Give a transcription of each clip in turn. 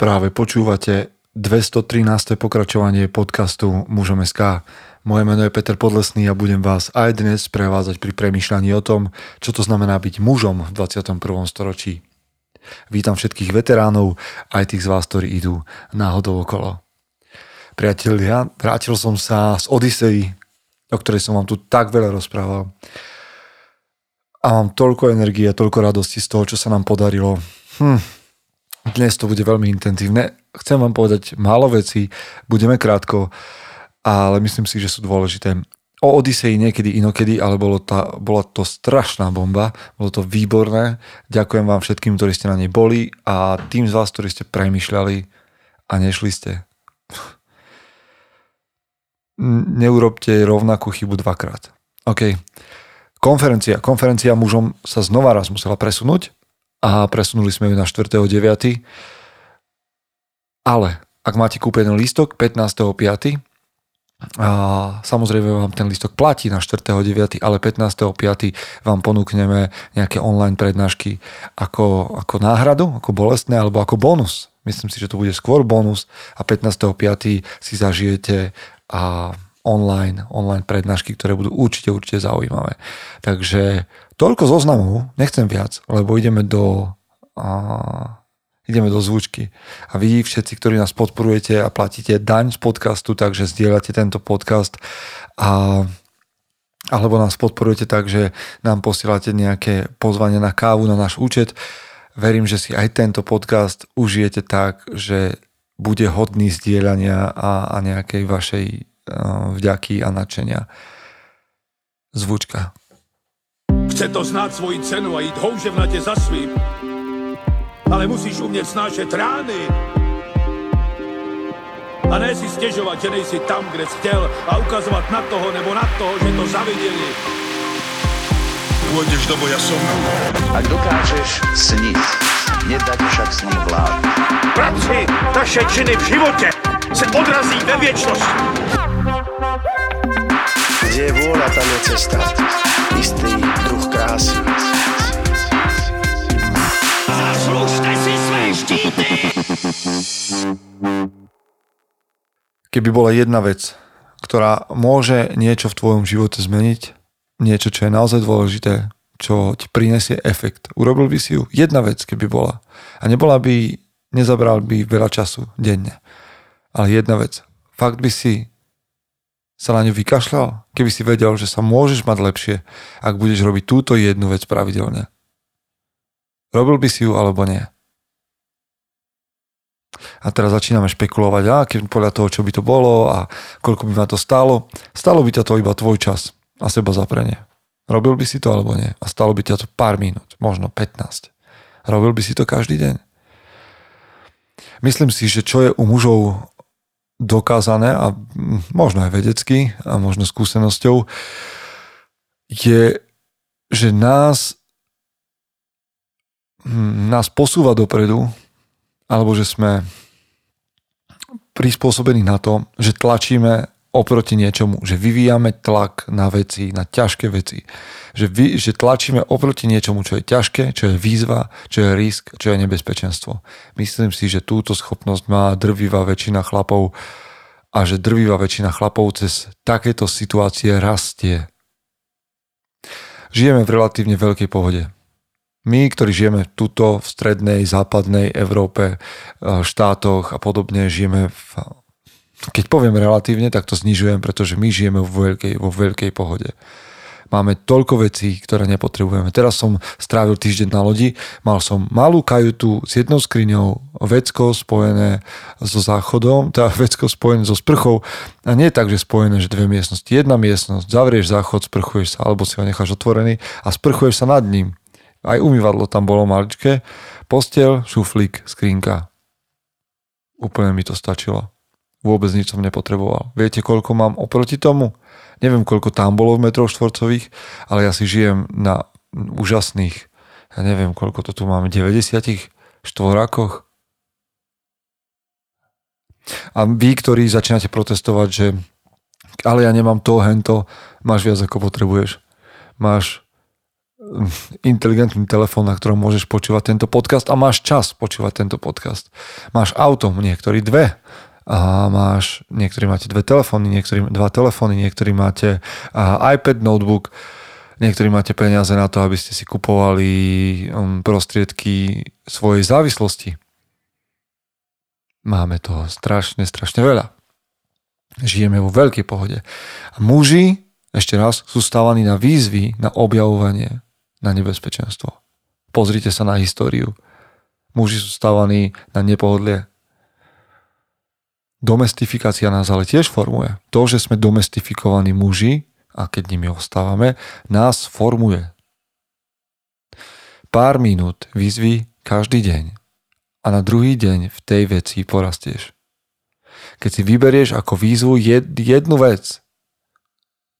Práve počúvate 213. pokračovanie podcastu Mužom SK. Moje meno je Peter Podlesný a budem vás aj dnes prevázať pri premyšľaní o tom, čo to znamená byť mužom v 21. storočí. Vítam všetkých veteránov, aj tých z vás, ktorí idú náhodou okolo. Priatelia, vrátil som sa z Odisei, o ktorej som vám tu tak veľa rozprával. A mám toľko energie toľko radosti z toho, čo sa nám podarilo. Hm, dnes to bude veľmi intenzívne. Chcem vám povedať málo vecí, budeme krátko, ale myslím si, že sú dôležité. O Odisei niekedy inokedy, ale bolo tá, bola to strašná bomba, bolo to výborné. Ďakujem vám všetkým, ktorí ste na nej boli a tým z vás, ktorí ste premyšľali a nešli ste. Neurobte rovnakú chybu dvakrát. OK. Konferencia. Konferencia mužom sa znova raz musela presunúť a presunuli sme ju na 4.9. Ale ak máte kúpený lístok 15.5. A samozrejme vám ten lístok platí na 4.9., ale 15.5. vám ponúkneme nejaké online prednášky ako, ako náhradu, ako bolestné alebo ako bonus. Myslím si, že to bude skôr bonus a 15.5. si zažijete a online, online prednášky, ktoré budú určite, určite zaujímavé. Takže Toľko zoznamov, nechcem viac, lebo ideme do, a, ideme do zvučky. A vy všetci, ktorí nás podporujete a platíte daň z podcastu, takže zdieľate tento podcast a alebo nás podporujete tak, že nám posielate nejaké pozvanie na kávu na náš účet. Verím, že si aj tento podcast užijete tak, že bude hodný zdieľania a, a nejakej vašej uh, vďaky a nadšenia. Zvučka. Chce to znát svoji cenu a jít houževnatě za svým. Ale musíš umět snášet rány. A ne si stěžovat, že nejsi tam, kde jsi chtěl a ukazovat na toho nebo na toho, že to zaviděli. Pôjdeš do boja som. Ak dokážeš sniť, nedať však sním vlád. Práci, taše činy v životě se odrazí ve věčnosti. Kde je vôľa, tam je cesta. Istý druh krásy. Zaslužte si své štíty! Keby bola jedna vec, ktorá môže niečo v tvojom živote zmeniť, niečo, čo je naozaj dôležité, čo ti prinesie efekt, urobil by si ju? Jedna vec, keby bola. A nebola by, nezabral by veľa času denne. Ale jedna vec. Fakt by si sa na ňu vykašľal, keby si vedel, že sa môžeš mať lepšie, ak budeš robiť túto jednu vec pravidelne. Robil by si ju alebo nie? A teraz začíname špekulovať, a keď podľa toho, čo by to bolo a koľko by ma to stálo. Stalo by ťa to iba tvoj čas a seba zaprenie. Robil by si to alebo nie? A stalo by ťa to pár minút, možno 15. Robil by si to každý deň? Myslím si, že čo je u mužov dokázané a možno aj vedecky a možno skúsenosťou, je, že nás, nás posúva dopredu, alebo že sme prispôsobení na to, že tlačíme oproti niečomu, že vyvíjame tlak na veci, na ťažké veci, že, vy, že tlačíme oproti niečomu, čo je ťažké, čo je výzva, čo je risk, čo je nebezpečenstvo. Myslím si, že túto schopnosť má drvivá väčšina chlapov a že drvivá väčšina chlapov cez takéto situácie rastie. Žijeme v relatívne veľkej pohode. My, ktorí žijeme tuto v strednej, západnej Európe, štátoch a podobne, žijeme v keď poviem relatívne, tak to znižujem, pretože my žijeme vo veľkej, vo veľkej pohode. Máme toľko vecí, ktoré nepotrebujeme. Teraz som strávil týždeň na lodi, mal som malú kajutu s jednou skriňou, vecko spojené so záchodom, teda vecko spojené so sprchou a nie tak, že spojené, že dve miestnosti. Jedna miestnosť, zavrieš záchod, sprchuješ sa, alebo si ho necháš otvorený a sprchuješ sa nad ním. Aj umývadlo tam bolo maličké, postel, šuflík, skrinka. Úplne mi to stačilo. Vôbec nič som nepotreboval. Viete, koľko mám oproti tomu? Neviem, koľko tam bolo v metroch štvorcových, ale ja si žijem na úžasných, ja neviem, koľko to tu máme, 90 štvorákoch. A vy, ktorí začínate protestovať, že ale ja nemám to, hento, máš viac ako potrebuješ. Máš inteligentný telefón, na ktorom môžeš počúvať tento podcast a máš čas počúvať tento podcast. Máš auto, niektorí dve, a máš, niektorí máte dve telefóny, niektorí dva telefóny, niektorí máte iPad, notebook, niektorí máte peniaze na to, aby ste si kupovali um, prostriedky svojej závislosti. Máme toho strašne, strašne veľa. Žijeme vo veľkej pohode. A muži, ešte raz, sú stávaní na výzvy, na objavovanie, na nebezpečenstvo. Pozrite sa na históriu. Muži sú stávaní na nepohodlie, Domestifikácia nás ale tiež formuje. To, že sme domestifikovaní muži, a keď nimi ostávame, nás formuje. Pár minút výzvy každý deň a na druhý deň v tej veci porastieš. Keď si vyberieš ako výzvu jednu vec,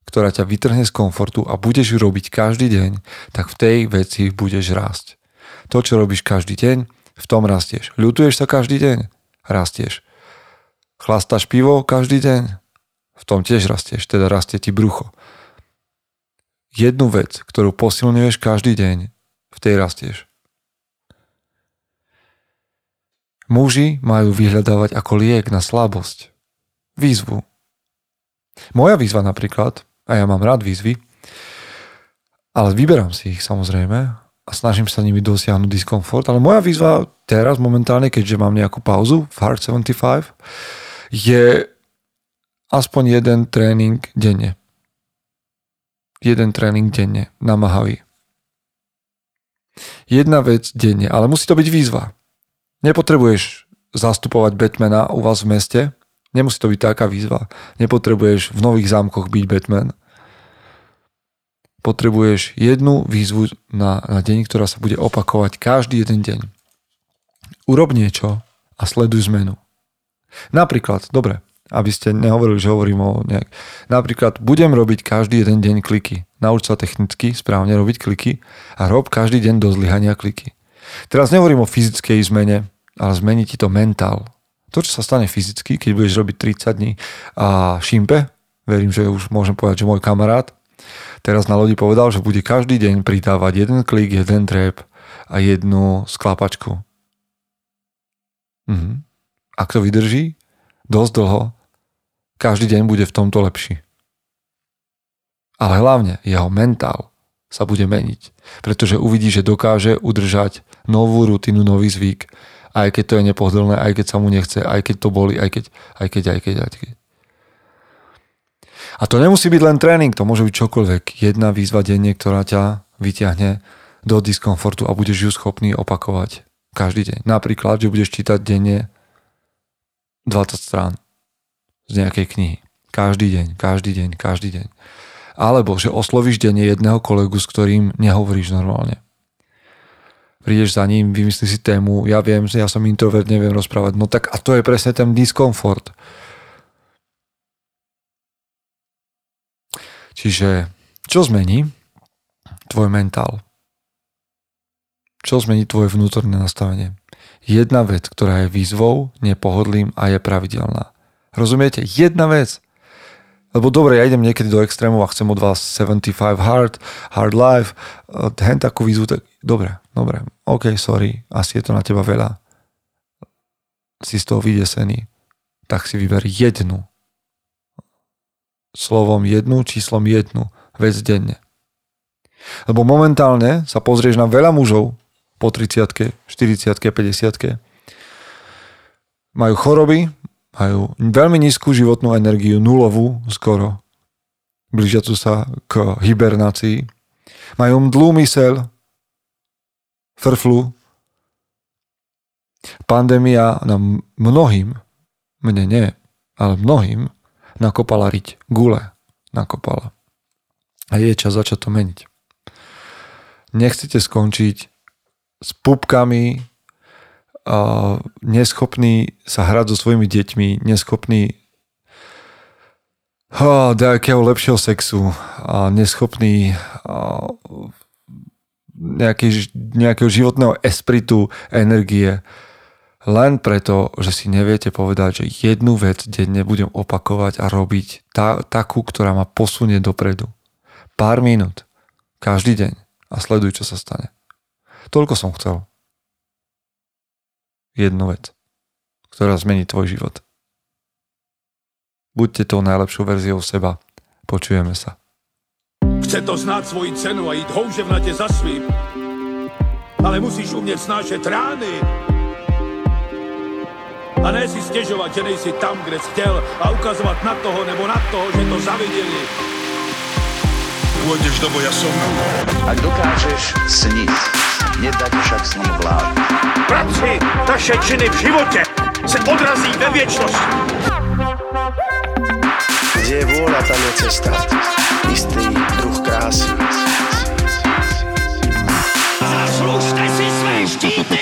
ktorá ťa vytrhne z komfortu a budeš ju robiť každý deň, tak v tej veci budeš rásť. To, čo robíš každý deň, v tom rastieš. Ľutuješ sa každý deň? Rastieš. Chlastáš pivo každý deň? V tom tiež rastieš, teda rastie ti brucho. Jednu vec, ktorú posilňuješ každý deň, v tej rastieš. Muži majú vyhľadávať ako liek na slabosť. Výzvu. Moja výzva napríklad, a ja mám rád výzvy, ale vyberám si ich samozrejme a snažím sa nimi dosiahnuť diskomfort, ale moja výzva teraz momentálne, keďže mám nejakú pauzu v Hard 75, je aspoň jeden tréning denne. Jeden tréning denne, namahavý. Jedna vec denne, ale musí to byť výzva. Nepotrebuješ zastupovať Batmana u vás v meste, nemusí to byť taká výzva. Nepotrebuješ v nových zámkoch byť Batman. Potrebuješ jednu výzvu na, na deň, ktorá sa bude opakovať každý jeden deň. Urob niečo a sleduj zmenu. Napríklad, dobre, aby ste nehovorili, že hovorím o nejak. Napríklad budem robiť každý jeden deň kliky. Nauč sa technicky správne robiť kliky a rob každý deň do zlyhania kliky. Teraz nehovorím o fyzickej zmene, ale zmení ti to mentál. To, čo sa stane fyzicky, keď budeš robiť 30 dní a šimpe, verím, že už môžem povedať, že môj kamarát, teraz na lodi povedal, že bude každý deň pridávať jeden klik, jeden trep a jednu sklapačku. Mhm. Ak to vydrží dosť dlho, každý deň bude v tomto lepší. Ale hlavne jeho mentál sa bude meniť, pretože uvidí, že dokáže udržať novú rutinu, nový zvyk, aj keď to je nepohodlné, aj keď sa mu nechce, aj keď to boli, aj keď, aj keď, aj keď, aj keď. A to nemusí byť len tréning, to môže byť čokoľvek. Jedna výzva denne, ktorá ťa vyťahne do diskomfortu a budeš ju schopný opakovať každý deň. Napríklad, že budeš čítať denne 20 strán z nejakej knihy. Každý deň, každý deň, každý deň. Alebo, že oslovíš denne jedného kolegu, s ktorým nehovoríš normálne. Prídeš za ním, vymyslíš si tému, ja viem, že ja som introvert, neviem rozprávať. No tak a to je presne ten diskomfort. Čiže, čo zmení tvoj mentál? Čo zmení tvoje vnútorné nastavenie? Jedna vec, ktorá je výzvou, nepohodlým a je pravidelná. Rozumiete? Jedna vec. Lebo dobre, ja idem niekedy do extrému a chcem od vás 75 hard, hard life, eh, hen takú výzvu, tak dobre, dobre, OK, sorry, asi je to na teba veľa. Si z toho vydesený. Tak si vyber jednu. Slovom jednu, číslom jednu vec denne. Lebo momentálne sa pozrieš na veľa mužov, po 30 40 50 majú choroby, majú veľmi nízku životnú energiu, nulovú skoro, blížiacu sa k hibernácii, majú mdlú mysel, frflu. Pandémia nám mnohým, mne nie, ale mnohým, nakopala riť, gule nakopala. A je čas začať to meniť. Nechcete skončiť s pupkami, uh, neschopný sa hrať so svojimi deťmi, neschopný uh, nejakého lepšieho sexu neschopný uh, nejaký, nejakého životného espritu, energie, len preto, že si neviete povedať, že jednu vec denne budem opakovať a robiť tá, takú, ktorá ma posunie dopredu. Pár minút, každý deň a sleduj, čo sa stane. Toľko som chcel. Jednu vec, ktorá zmení tvoj život. Buďte tou najlepšou verziou seba. Počujeme sa. Chce to znát svoji cenu a jít houževnatě za svým. Ale musíš umět snášet rány. A ne si stěžovat, že nejsi tam, kde jsi chtěl a ukazovat na toho nebo na toho, že to zaviděli. Pôjdeš do boja som. Ak dokážeš sniť, nedať však snom vlád. Práci taše činy v životě se odrazí ve věčnosti. Kde je vôľa, tam je cesta. Istý druh krásy. Zaslužte si své štíty!